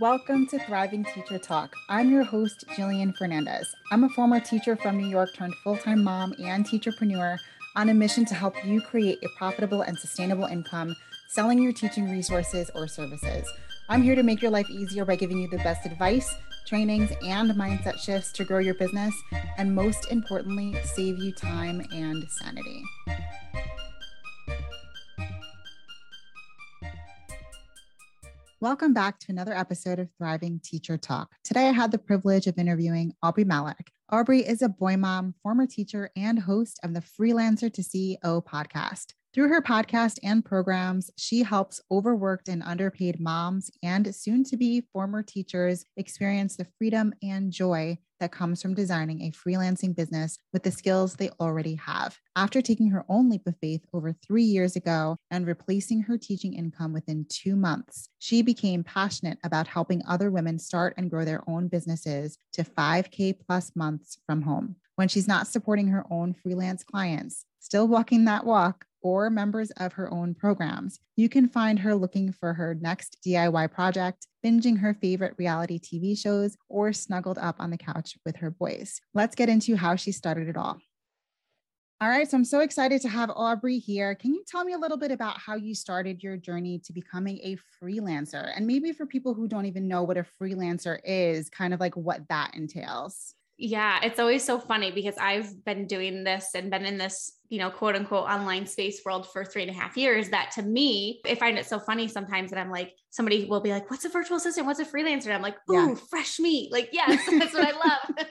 Welcome to Thriving Teacher Talk. I'm your host, Jillian Fernandez. I'm a former teacher from New York turned full time mom and teacherpreneur on a mission to help you create a profitable and sustainable income selling your teaching resources or services. I'm here to make your life easier by giving you the best advice, trainings, and mindset shifts to grow your business, and most importantly, save you time and sanity. Welcome back to another episode of Thriving Teacher Talk. Today, I had the privilege of interviewing Aubrey Malik. Aubrey is a boy mom, former teacher, and host of the Freelancer to CEO podcast. Through her podcast and programs, she helps overworked and underpaid moms and soon to be former teachers experience the freedom and joy that comes from designing a freelancing business with the skills they already have. After taking her own leap of faith over three years ago and replacing her teaching income within two months, she became passionate about helping other women start and grow their own businesses to 5K plus months from home. When she's not supporting her own freelance clients, still walking that walk, or members of her own programs. You can find her looking for her next DIY project, binging her favorite reality TV shows, or snuggled up on the couch with her boys. Let's get into how she started it all. All right, so I'm so excited to have Aubrey here. Can you tell me a little bit about how you started your journey to becoming a freelancer? And maybe for people who don't even know what a freelancer is, kind of like what that entails. Yeah, it's always so funny because I've been doing this and been in this you know, quote unquote online space world for three and a half years that to me, I find it so funny sometimes that I'm like, somebody will be like, what's a virtual assistant? What's a freelancer? And I'm like, ooh, yeah. fresh meat. Like, yes, that's what I love.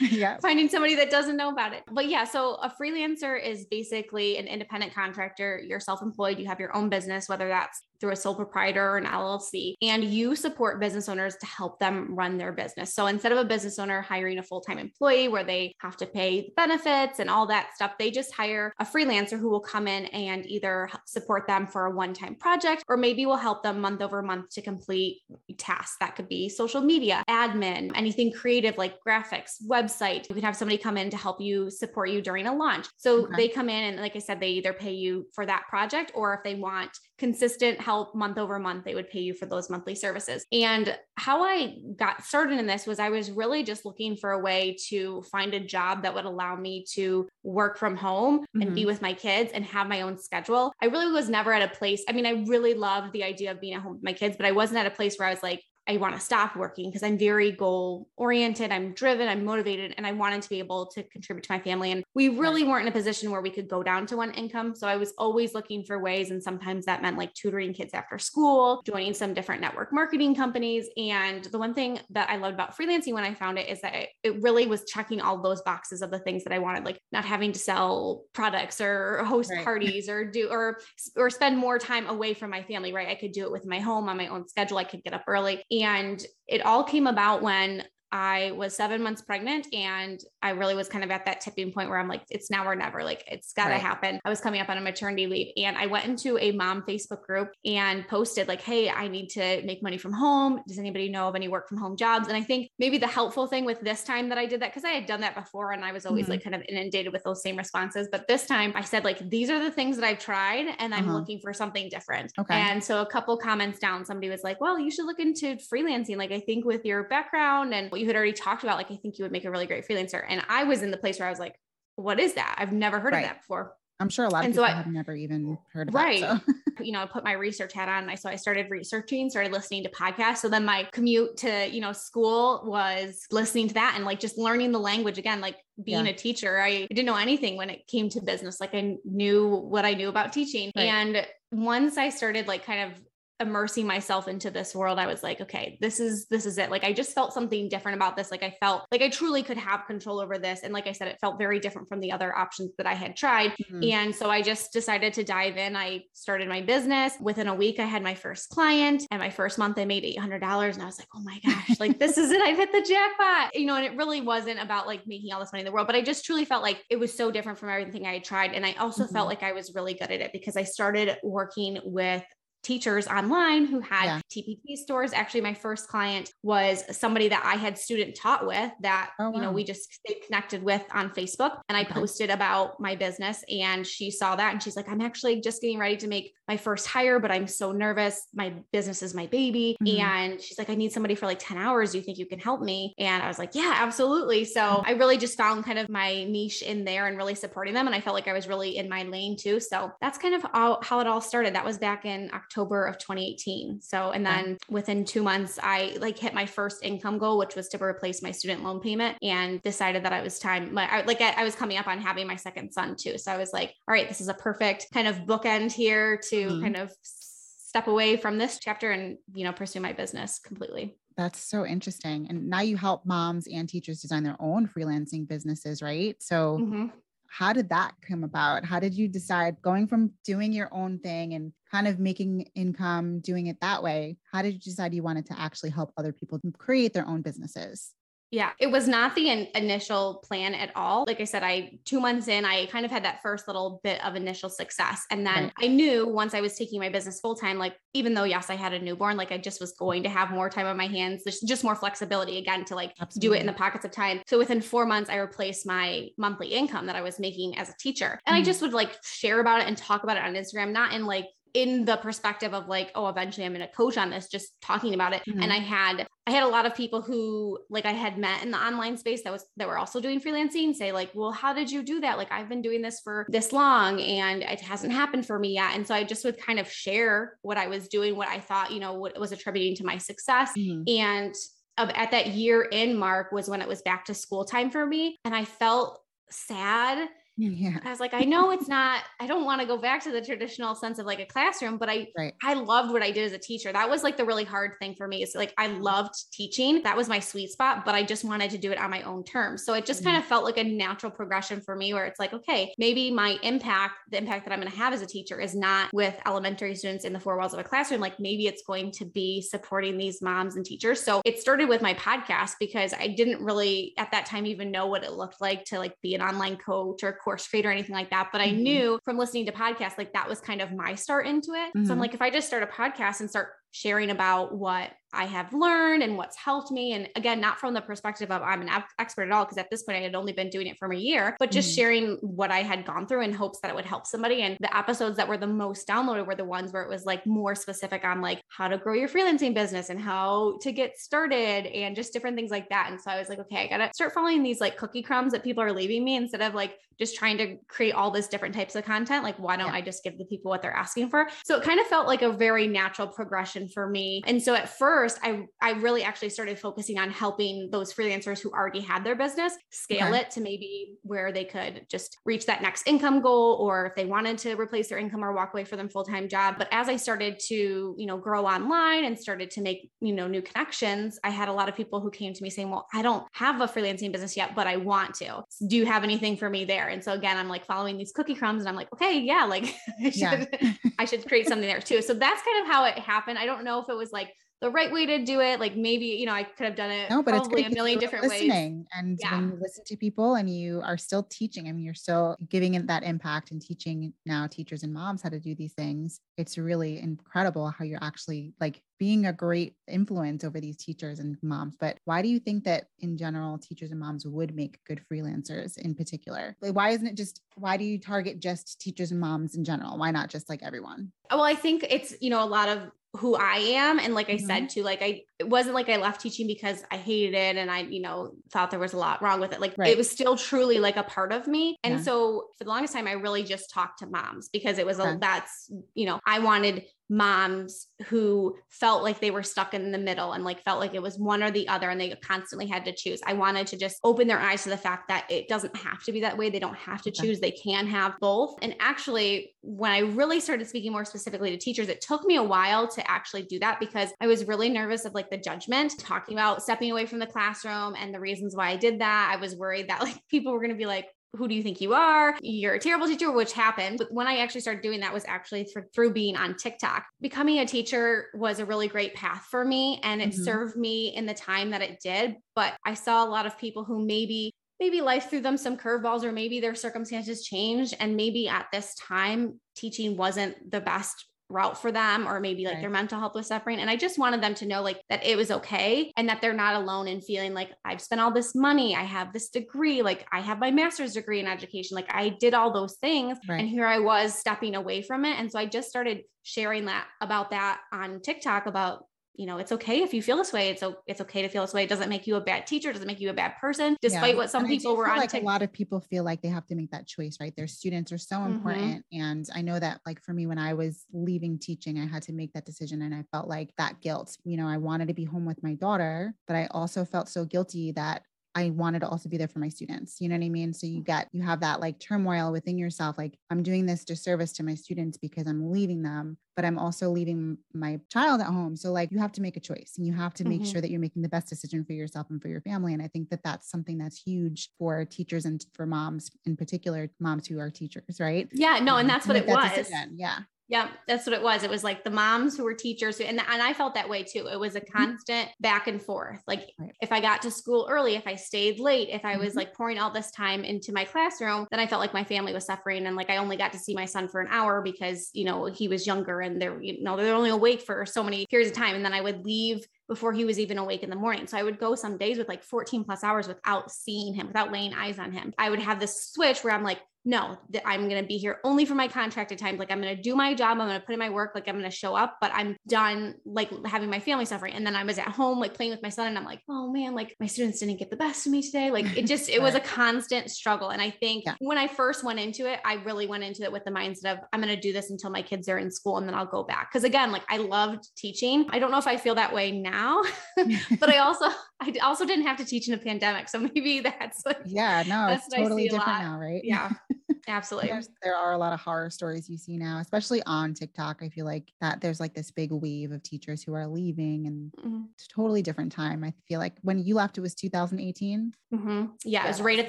yeah. Finding somebody that doesn't know about it. But yeah, so a freelancer is basically an independent contractor. You're self-employed. You have your own business, whether that's through a sole proprietor or an LLC, and you support business owners to help them run their business. So instead of a business owner hiring a full-time employee where they have to pay benefits and all that stuff, they just hire hire a freelancer who will come in and either support them for a one time project or maybe will help them month over month to complete tasks. That could be social media, admin, anything creative like graphics, website. You can have somebody come in to help you support you during a launch. So okay. they come in and, like I said, they either pay you for that project or if they want consistent help month over month, they would pay you for those monthly services. And how I got started in this was I was really just looking for a way to find a job that would allow me to work from home mm-hmm. and be mm-hmm. with my kids and have my own schedule. I really was never at a place. I mean, I really loved the idea of being at home with my kids, but I wasn't at a place where I was like, I want to stop working because I'm very goal oriented, I'm driven, I'm motivated, and I wanted to be able to contribute to my family. And we really weren't in a position where we could go down to one income. So I was always looking for ways. And sometimes that meant like tutoring kids after school, joining some different network marketing companies. And the one thing that I loved about freelancing when I found it is that it, it really was checking all those boxes of the things that I wanted, like not having to sell products or host right. parties or do or or spend more time away from my family, right? I could do it with my home on my own schedule. I could get up early and it all came about when I was seven months pregnant and I really was kind of at that tipping point where I'm like, it's now or never. Like, it's got to right. happen. I was coming up on a maternity leave and I went into a mom Facebook group and posted, like, hey, I need to make money from home. Does anybody know of any work from home jobs? And I think maybe the helpful thing with this time that I did that, because I had done that before and I was always mm-hmm. like kind of inundated with those same responses. But this time I said, like, these are the things that I've tried and I'm uh-huh. looking for something different. Okay. And so a couple comments down, somebody was like, well, you should look into freelancing. Like, I think with your background and what you had already talked about, like, I think you would make a really great freelancer. And I was in the place where I was like, what is that? I've never heard right. of that before. I'm sure a lot of and people so I, have never even heard of it. right. That, so. you know, I put my research hat on. And I so I started researching, started listening to podcasts. So then my commute to, you know, school was listening to that and like just learning the language again, like being yeah. a teacher. I didn't know anything when it came to business. Like I knew what I knew about teaching. Right. And once I started like kind of immersing myself into this world i was like okay this is this is it. Like i just felt something different about this. Like i felt like i truly could have control over this. And like i said it felt very different from the other options that i had tried. Mm-hmm. and so i just decided to dive in. I started my business. Within a week i had my first client. And my first month i made $800 and i was like oh my gosh like this is it. I've hit the jackpot. You know and it really wasn't about like making all this money in the world but i just truly felt like it was so different from everything i had tried. And i also mm-hmm. felt like i was really good at it because i started working with teachers online who had Yeah. TPT stores. Actually, my first client was somebody that I had student taught with that, Oh, you know, we just stayed connected with on Facebook. And I Okay. posted about my business and she saw that and she's like, I'm actually just getting ready to make my first hire, but I'm so nervous. My business is my baby. Mhm. And she's like, I need somebody for like 10 hours. Do you think you can help me? And I was like, yeah, absolutely. So I really just found kind of my niche in there and really supporting them. And I felt like I was really in my lane too. So that's kind of all, how it all started. That was back in October of 2018. So, and Okay. then within two months, I like hit my first income goal, which was to replace my student loan payment and decided that it was time. My, I, like I, I was coming up on having my second son too. So I was like, all right, this is a perfect kind of bookend here to Mhm. kind of step away from this chapter and, you know, pursue my business completely. That's so interesting. And now you help moms and teachers design their own freelancing businesses, right? So, Mhm. how did that come about? How did you decide going from doing your own thing and kind of making income, doing it that way? How did you decide you wanted to actually help other people create their own businesses? Yeah, it was not the in- initial plan at all. Like I said, I two months in, I kind of had that first little bit of initial success. And then Right. I knew once I was taking my business full time, like even though yes, I had a newborn, like I just was going to have more time on my hands. There's just more flexibility again to like do it in the pockets of time. So within four months, I replaced my monthly income that I was making as a teacher. And I Mhm. just would like share about it and talk about it on Instagram, not in like in the perspective of like, oh, eventually I'm going to coach on this, just talking about it. Mhm. And I had, I had a lot of people who like I had met in the online space that was, that were also doing freelancing say like, well, how did you do that? Like I've been doing this for this long and it hasn't happened for me yet. And so I just would kind of share what I was doing, what I thought, you know, what was attributing to my success. Mhm. And of, at that year in mark was when it was back to school time for me. And I felt sad. Yeah. I was like, I know it's not, I don't want to go back to the traditional sense of like a classroom, but I, Right. I loved what I did as a teacher. That was like the really hard thing for me. Is like I loved teaching. That was my sweet spot, but I just wanted to do it on my own terms. So it just mm-hmm. kind of felt like a natural progression for me where it's like, okay, maybe my impact, the impact that I'm going to have as a teacher is not with elementary students in the four walls of a classroom. Like maybe it's going to be supporting these moms and teachers. So it started with my podcast because I didn't really at that time even know what it looked like to like be an online coach or course creator or anything like that. But I Mhm. knew from listening to podcasts, like that was kind of my start into it. So I'm Mhm. like, if I just start a podcast and start sharing about what I have learned and what's helped me. And again, not from the perspective of I'm an ex- expert at all, because at this point I had only been doing it for a year, but just Mhm. sharing what I had gone through in hopes that it would help somebody. And the episodes that were the most downloaded were the ones where it was like more specific on like how to grow your freelancing business and how to get started and just different things like that. And so I was like, okay, I gotta start following these like cookie crumbs that people are leaving me instead of like just trying to create all this different types of content. Like, why don't Yeah. I just give the people what they're asking for? So it kind of felt like a very natural progression for me. And so at first, I I really actually started focusing on helping those freelancers who already had their business scale Okay. it to maybe where they could just reach that next income goal, or if they wanted to replace their income or walk away from them full time job. But as I started to you know grow online and started to make you know new connections, I had a lot of people who came to me saying, "Well, I don't have a freelancing business yet, but I want to. Do you have anything for me there?" And so again, I'm like following these cookie crumbs, and I'm like, okay, yeah, like I should Yeah. I should create something there too. So that's kind of how it happened. I don't know if it was like the right way to do it. Like maybe, you know, I could have done it No, but it's probably great a million different ways. listening. And Yeah. when you listen to people and you are still teaching, I mean, you're still giving it that impact and teaching now teachers and moms how to do these things. It's really incredible how you're actually like being a great influence over these teachers and moms. But why do you think that in general, teachers and moms would make good freelancers in particular? Like, why isn't it just, why do you target just teachers and moms in general? Why not just like everyone? Well, I think it's, you know, a lot of who I am. And like I Mhm. said too, like I, it wasn't like I left teaching because I hated it and I, you know, thought there was a lot wrong with it. Like Right. it was still truly like a part of me. And Yeah. so for the longest time, I really just talked to moms because it was, Okay. a, that's, you know, I wanted moms who felt like they were stuck in the middle and like felt like it was one or the other and they constantly had to choose. I wanted to just open their eyes to the fact that it doesn't have to be that way. They don't have to Okay. choose. They can have both. And actually, when I really started speaking more specifically to teachers, it took me a while to actually do that because I was really nervous of like the judgment, talking about stepping away from the classroom and the reasons why I did that. I was worried that like people were going to be like, who do you think you are? You're a terrible teacher, which happened. But when I actually started doing that was actually through, through being on TikTok. Becoming a teacher was a really great path for me and it Mhm. served me in the time that it did. But I saw a lot of people who maybe maybe life threw them some curveballs or maybe their circumstances changed and maybe at this time teaching wasn't the best route for them or maybe like right. their mental health was suffering and i just wanted them to know like that it was okay and that they're not alone in feeling like i've spent all this money i have this degree like i have my master's degree in education like i did all those things right. and here i was stepping away from it and so i just started sharing that about that on tiktok about you know, it's okay if you feel this way. It's it's okay to feel this way. It doesn't make you a bad teacher. It doesn't make you a bad person, despite yeah. what some and people were on. Like a lot of people feel like they have to make that choice, right? Their students are so mm-hmm. important, and I know that, like for me, when I was leaving teaching, I had to make that decision, and I felt like that guilt. You know, I wanted to be home with my daughter, but I also felt so guilty that I wanted to also be there for my students. You know what I mean? So you get, you have that like turmoil within yourself. Like, I'm doing this disservice to my students because I'm leaving them, but I'm also leaving my child at home. So, like, you have to make a choice and you have to make mm-hmm. sure that you're making the best decision for yourself and for your family. And I think that that's something that's huge for teachers and for moms in particular, moms who are teachers, right? Yeah, no, and um, that's what it that was. Decision. Yeah. Yeah, that's what it was. It was like the moms who were teachers, and and I felt that way too. It was a mm-hmm. constant back and forth. Like right. if I got to school early, if I stayed late, if I was mm-hmm. like pouring all this time into my classroom, then I felt like my family was suffering, and like I only got to see my son for an hour because you know he was younger, and they're you know they're only awake for so many periods of time, and then I would leave before he was even awake in the morning. So I would go some days with like 14 plus hours without seeing him, without laying eyes on him. I would have this switch where I'm like, no, that I'm going to be here only for my contracted time. Like I'm going to do my job. I'm going to put in my work. Like I'm going to show up, but I'm done like having my family suffering. And then I was at home, like playing with my son and I'm like, oh man, like my students didn't get the best of me today. Like it just, it was a constant struggle. And I think yeah. when I first went into it, I really went into it with the mindset of I'm going to do this until my kids are in school and then I'll go back. Cause again, like I loved teaching. I don't know if I feel that way now, but I also, I also didn't have to teach in a pandemic. So maybe that's like, yeah, no, it's totally different now, right? Yeah. Absolutely. There's, there are a lot of horror stories you see now, especially on TikTok. I feel like that there's like this big wave of teachers who are leaving and mm-hmm. it's a totally different time. I feel like when you left, it was 2018. Mm-hmm. Yeah, it was right at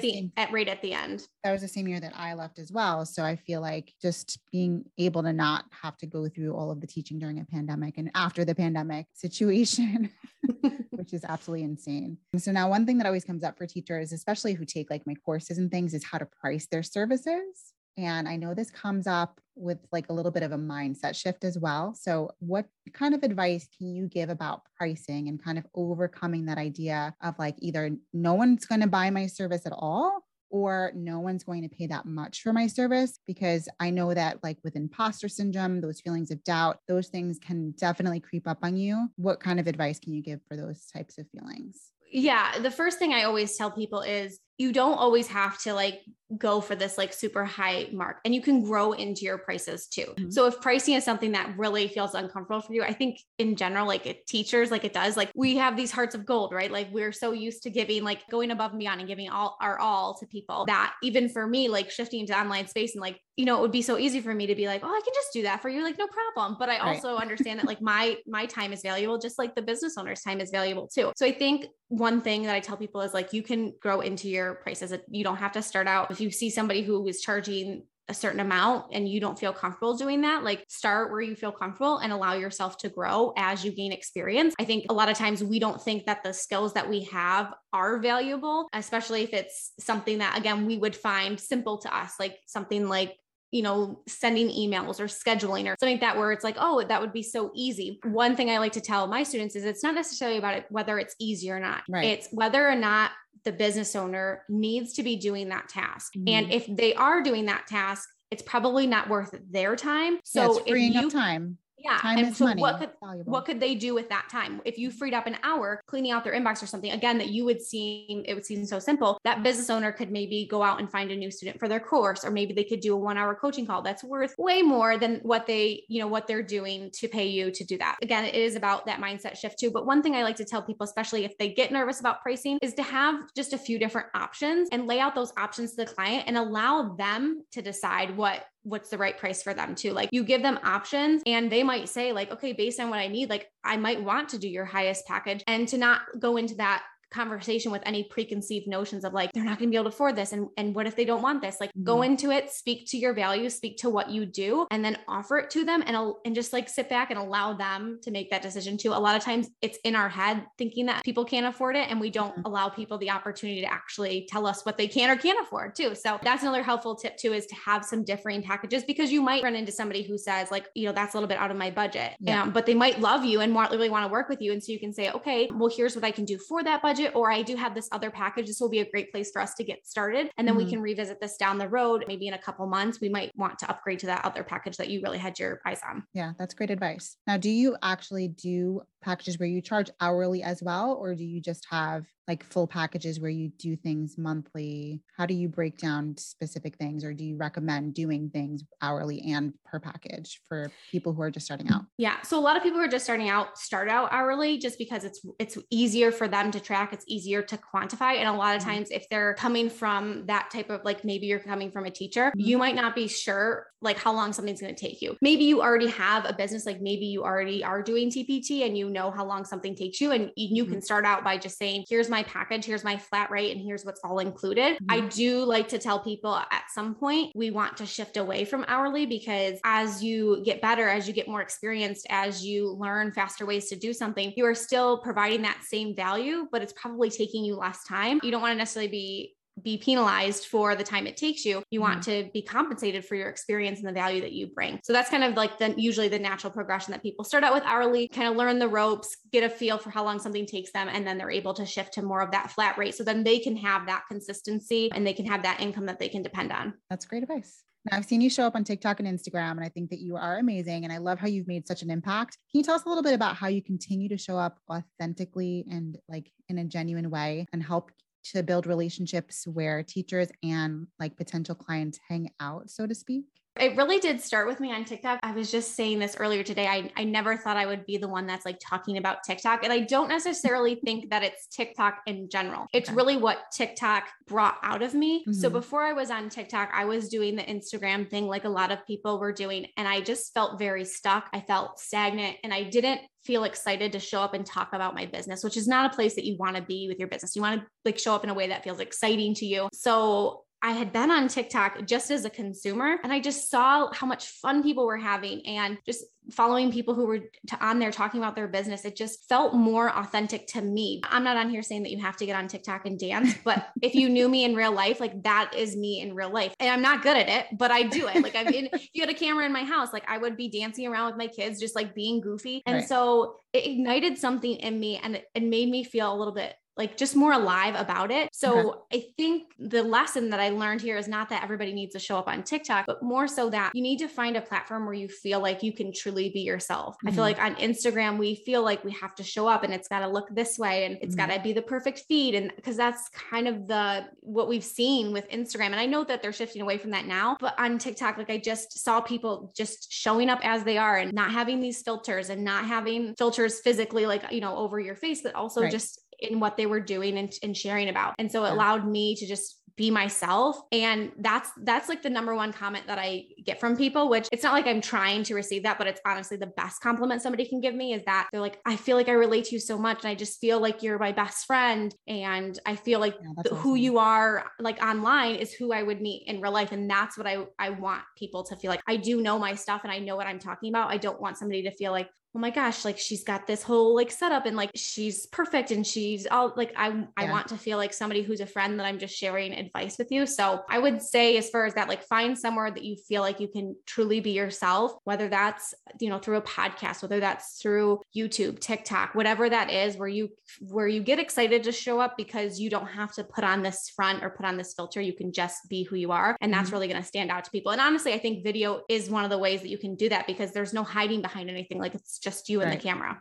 the at right at the end. That was the same year that I left as well. So I feel like just being able to not have to go through all of the teaching during a pandemic and after the pandemic situation, which is absolutely insane. So now one thing that always comes up for teachers, especially who take like my courses and things, is how to price their services. And I know this comes up with like a little bit of a mindset shift as well. So, what kind of advice can you give about pricing and kind of overcoming that idea of like either no one's going to buy my service at all or no one's going to pay that much for my service because I know that like with imposter syndrome, those feelings of doubt, those things can definitely creep up on you. What kind of advice can you give for those types of feelings? Yeah, the first thing I always tell people is you don't always have to like go for this like super high mark and you can grow into your prices too. Mm-hmm. So if pricing is something that really feels uncomfortable for you, I think in general, like it, teachers, like it does, like we have these hearts of gold, right? Like we're so used to giving, like going above and beyond and giving all our all to people that even for me, like shifting to online space and like, you know, it would be so easy for me to be like, oh, I can just do that for you. Like, no problem. But I also understand that like my, my time is valuable, just like the business owner's time is valuable too. So I think one thing that I tell people is like, you can grow into your prices. You don't have to start out. If you see somebody who is charging a certain amount and you don't feel comfortable doing that, like start where you feel comfortable and allow yourself to grow as you gain experience. I think a lot of times we don't think that the skills that we have are valuable, especially if it's something that, again, we would find simple to us, like something like you know, sending emails or scheduling or something like that, where it's like, oh, that would be so easy. One thing I like to tell my students is it's not necessarily about it, whether it's easy or not. Right. It's whether or not the business owner needs to be doing that task. Mm-hmm. And if they are doing that task, it's probably not worth their time. So yeah, freeing you, up time. Yeah. Time and so money. what could what could they do with that time? If you freed up an hour cleaning out their inbox or something, again, that you would seem it would seem so simple. That business owner could maybe go out and find a new student for their course, or maybe they could do a one-hour coaching call that's worth way more than what they, you know, what they're doing to pay you to do that. Again, it is about that mindset shift too. But one thing I like to tell people, especially if they get nervous about pricing, is to have just a few different options and lay out those options to the client and allow them to decide what what's the right price for them too. Like you give them options and they might say like, okay, based on what I need, like I might want to do your highest package and to not go into that conversation with any preconceived notions of like, they're not going to be able to afford this. And, and what if they don't want this? Like mm-hmm. go into it, speak to your values, speak to what you do, and then offer it to them and, and just like sit back and allow them to make that decision too. A lot of times it's in our head thinking that people can't afford it. And we don't mm-hmm. allow people the opportunity to actually tell us what they can or can't afford too. So that's another helpful tip too, is to have some differing packages because you might run into somebody who says like, you know, that's a little bit out of my budget, yeah. um, but they might love you and want, really want to work with you. And so you can say, okay, well, here's what I can do for that budget. Or I do have this other package. This will be a great place for us to get started. And then mm-hmm. we can revisit this down the road. Maybe in a couple months, we might want to upgrade to that other package that you really had your eyes on. Yeah, that's great advice. Now, do you actually do packages where you charge hourly as well? Or do you just have like full packages where you do things monthly? How do you break down specific things or do you recommend doing things hourly and per package for people who are just starting out? Yeah. So a lot of people who are just starting out start out hourly just because it's it's easier for them to track, it's easier to quantify. And a lot of mm-hmm. times if they're coming from that type of like maybe you're coming from a teacher, mm-hmm. you might not be sure like how long something's going to take you. Maybe you already have a business, like maybe you already are doing TPT and you know how long something takes you and you mm-hmm. can start out by just saying, here's my package, here's my flat rate, and here's what's all included. Mm-hmm. I do like to tell people at some point we want to shift away from hourly because as you get better, as you get more experienced, as you learn faster ways to do something, you are still providing that same value, but it's probably taking you less time. You don't want to necessarily be be penalized for the time it takes you. You want mm-hmm. to be compensated for your experience and the value that you bring. So that's kind of like the usually the natural progression that people start out with hourly, kind of learn the ropes, get a feel for how long something takes them, and then they're able to shift to more of that flat rate. So then they can have that consistency and they can have that income that they can depend on. That's great advice. Now, I've seen you show up on TikTok and Instagram, and I think that you are amazing. And I love how you've made such an impact. Can you tell us a little bit about how you continue to show up authentically and like in a genuine way and help to build relationships where teachers and like potential clients hang out, so to speak? It really did start with me on TikTok. I was just saying this earlier today. I, I never thought I would be the one that's like talking about TikTok. And I don't necessarily think that it's TikTok in general. It's okay. really what TikTok brought out of me. Mm-hmm. So before I was on TikTok, I was doing the Instagram thing like a lot of people were doing. And I just felt very stuck. I felt stagnant and I didn't feel excited to show up and talk about my business, which is not a place that you want to be with your business. You want to like show up in a way that feels exciting to you. So I had been on TikTok just as a consumer and I just saw how much fun people were having and just following people who were on there talking about their business. It just felt more authentic to me. I'm not on here saying that you have to get on TikTok and dance, but if you knew me in real life, like that is me in real life. And I'm not good at it, but I do it. Like I'm in, if you had a camera in my house, like I would be dancing around with my kids, just like being goofy. And right. so it ignited something in me and it made me feel a little bit like just more alive about it. So okay. I think the lesson that I learned here is not that everybody needs to show up on TikTok, but more so that you need to find a platform where you feel like you can truly be yourself. Mm-hmm. I feel mm-hmm. like on Instagram, we feel like we have to show up and it's got to look this way and it's mm-hmm. got to be the perfect feed. And because that's kind of the what we've seen with Instagram. And I know that they're shifting away from that now, but on TikTok, like I just saw people just showing up as they are and not having these filters and not having filters physically, like, you know, over your face, but also right. just in what they were doing and, and sharing about. And so it allowed me to just be myself. And that's that's like the number one comment that i get from people which it's not like i'm trying to receive that but it's honestly the best compliment somebody can give me is that they're like i feel like i relate to you so much and i just feel like you're my best friend. And i feel like yeah, awesome. who you are like online is who i would meet in real life. And that's what i i want people to feel like. I do know my stuff and i know what i'm talking about. I don't want somebody to feel like oh my gosh, like she's got this whole like setup and like she's perfect and she's all like I yeah. I want to feel like somebody who's a friend that I'm just sharing advice with you. So I would say as far as that, like find somewhere that you feel like you can truly be yourself, whether that's you know through a podcast, whether that's through YouTube, TikTok, whatever that is, where you where you get excited to show up because you don't have to put on this front or put on this filter. You can just be who you are. And that's mm-hmm. really going to stand out to people. And honestly, I think video is one of the ways that you can do that because there's no hiding behind anything. Like it's just you right. and the camera.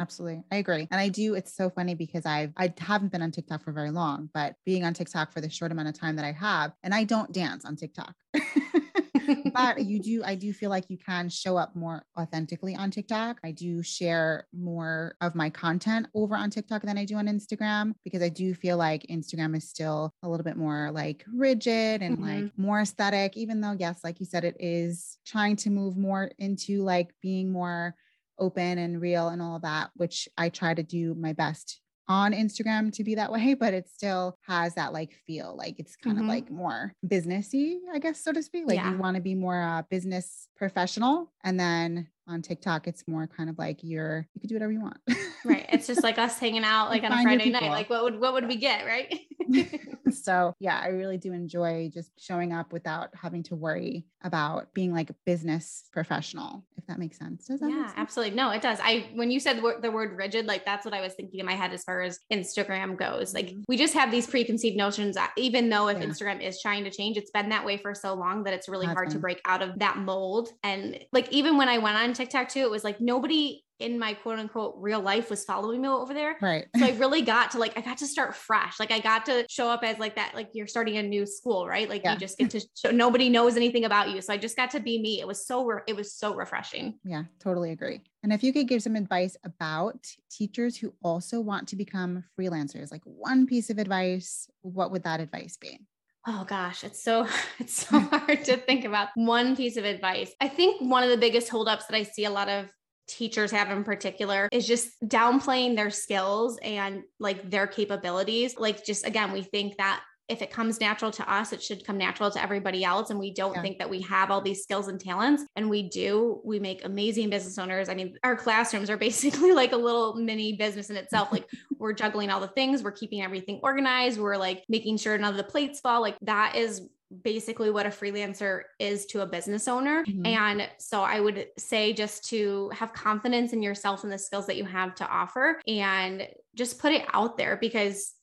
Absolutely. I agree. And I do, it's so funny because I've I haven't been on TikTok for very long, but being on TikTok for the short amount of time that I have, and I don't dance on TikTok. but you do, I do feel like you can show up more authentically on TikTok. I do share more of my content over on TikTok than I do on Instagram because I do feel like Instagram is still a little bit more like rigid and mm-hmm. like more aesthetic, even though, yes, like you said, it is trying to move more into like being more open and real and all of that, which I try to do my best on Instagram to be that way, but it still has that like feel like it's kind Mhm. of like more businessy, I guess, so to speak. Like Yeah. you want to be more uh, business professional. And then on TikTok, it's more kind of like you're, you can do whatever you want. Right. It's just like us hanging out like on a Friday night. Like what would what would we get, right? so yeah, I really do enjoy just showing up without having to worry about being like a business professional, if that makes sense. Does that make yeah, sense? absolutely. No, it does. I when you said the word, the word rigid, like that's what I was thinking in my head as far as Instagram goes. Like Mhm. we just have these preconceived notions. that Even though if Yeah. Instagram is trying to change, it's been that way for so long that it's really Has hard to break out of that mold. And like even when I went on TikTok too, it was like nobody in my quote unquote real life was following me over there. Right. So I really got to like, I got to start fresh. Like I got to show up as like that, like you're starting a new school, right? Like Yeah. you just get to show nobody knows anything about you. So I just got to be me. It was so, re- it was so refreshing. Yeah, totally agree. And if you could give some advice about teachers who also want to become freelancers, like one piece of advice, what would that advice be? Oh gosh, it's so it's so hard to think about one piece of advice. I think one of the biggest holdups that I see a lot of teachers have in particular is just downplaying their skills and like their capabilities. Like just again, we think that if it comes natural to us, it should come natural to everybody else. And we don't Yeah. think that we have all these skills and talents. And we do. We make amazing business owners. I mean, our classrooms are basically like a little mini business in itself. Like we're juggling all the things, we're keeping everything organized, we're like making sure none of the plates fall. Like that is basically what a freelancer is to a business owner. Mhm. And so I would say just to have confidence in yourself and the skills that you have to offer and just put it out there because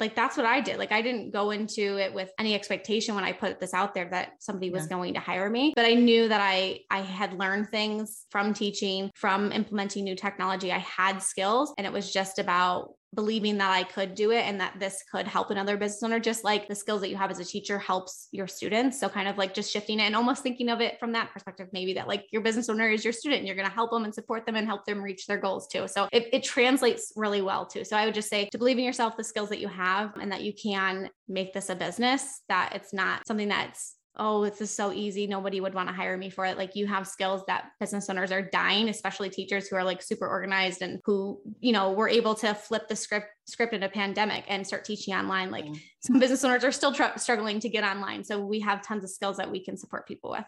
like that's what I did. Like I didn't go into it with any expectation when I put this out there that somebody was Yeah. going to hire me, but I knew that I I had learned things from teaching, from implementing new technology. I had skills and it was just about believing that I could do it and that this could help another business owner just like the skills that you have as a teacher helps your students. So kind of like just shifting it and almost thinking of it from that perspective maybe that like your business owner is your student, and you're going to help them and support them and help them reach their goals too. So it, it translates really well too. So I would just say to believe in yourself, the skills that you have and that you can make this a business, that it's not something that's oh, this is so easy. Nobody would want to hire me for it. Like you have skills that business owners are dying, especially teachers who are like super organized and who, you know, were able to flip the script script in a pandemic and start teaching online. Like Yeah. some business owners are still tr- struggling to get online. So we have tons of skills that we can support people with.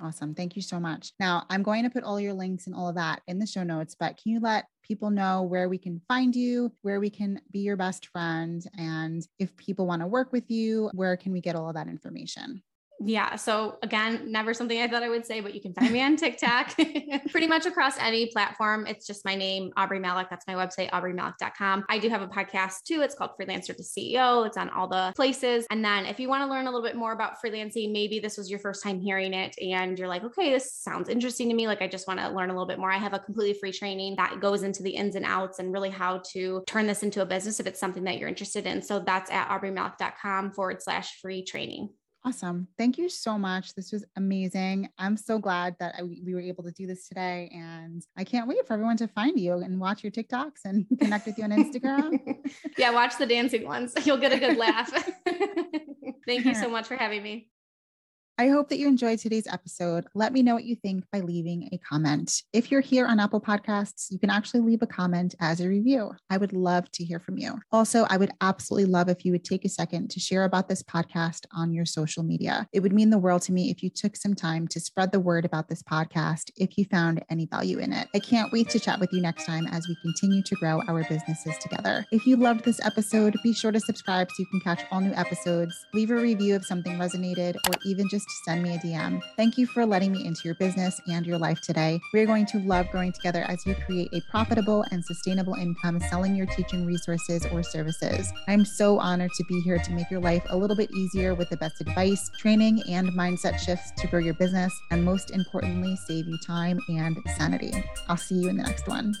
Awesome. Thank you so much. Now, I'm going to put all your links and all of that in the show notes, but can you let people know where we can find you, where we can be your best friend, and if people want to work with you, where can we get all of that information? Yeah. So again, never something I thought I would say, but you can find me on TikTok pretty much across any platform. It's just my name, Aubrey Malik. That's my website, aubreymalik.com. I do have a podcast too. It's called Freelancer to CEO. It's on all the places. And then if you want to learn a little bit more about freelancing, maybe this was your first time hearing it and you're like, okay, this sounds interesting to me. Like I just want to learn a little bit more. I have a completely free training that goes into the ins and outs and really how to turn this into a business if it's something that you're interested in. So that's at aubreymalik.com forward slash free training. Awesome. Thank you so much. This was amazing. I'm so glad that I, we were able to do this today. And I can't wait for everyone to find you and watch your TikToks and connect with you on Instagram. yeah, watch the dancing ones. You'll get a good laugh. Thank you so much for having me. I hope that you enjoyed today's episode. Let me know what you think by leaving a comment. If you're here on Apple Podcasts, you can actually leave a comment as a review. I would love to hear from you. Also, I would absolutely love if you would take a second to share about this podcast on your social media. It would mean the world to me if you took some time to spread the word about this podcast if you found any value in it. I can't wait to chat with you next time as we continue to grow our businesses together. If you loved this episode, be sure to subscribe so you can catch all new episodes, leave a review if something resonated, or even just send me a DM. Thank you for letting me into your business and your life today. We're going to love growing together as you create a profitable and sustainable income selling your teaching resources or services. I'm so honored to be here to make your life a little bit easier with the best advice, training, and mindset shifts to grow your business, and most importantly, save you time and sanity. I'll see you in the next one.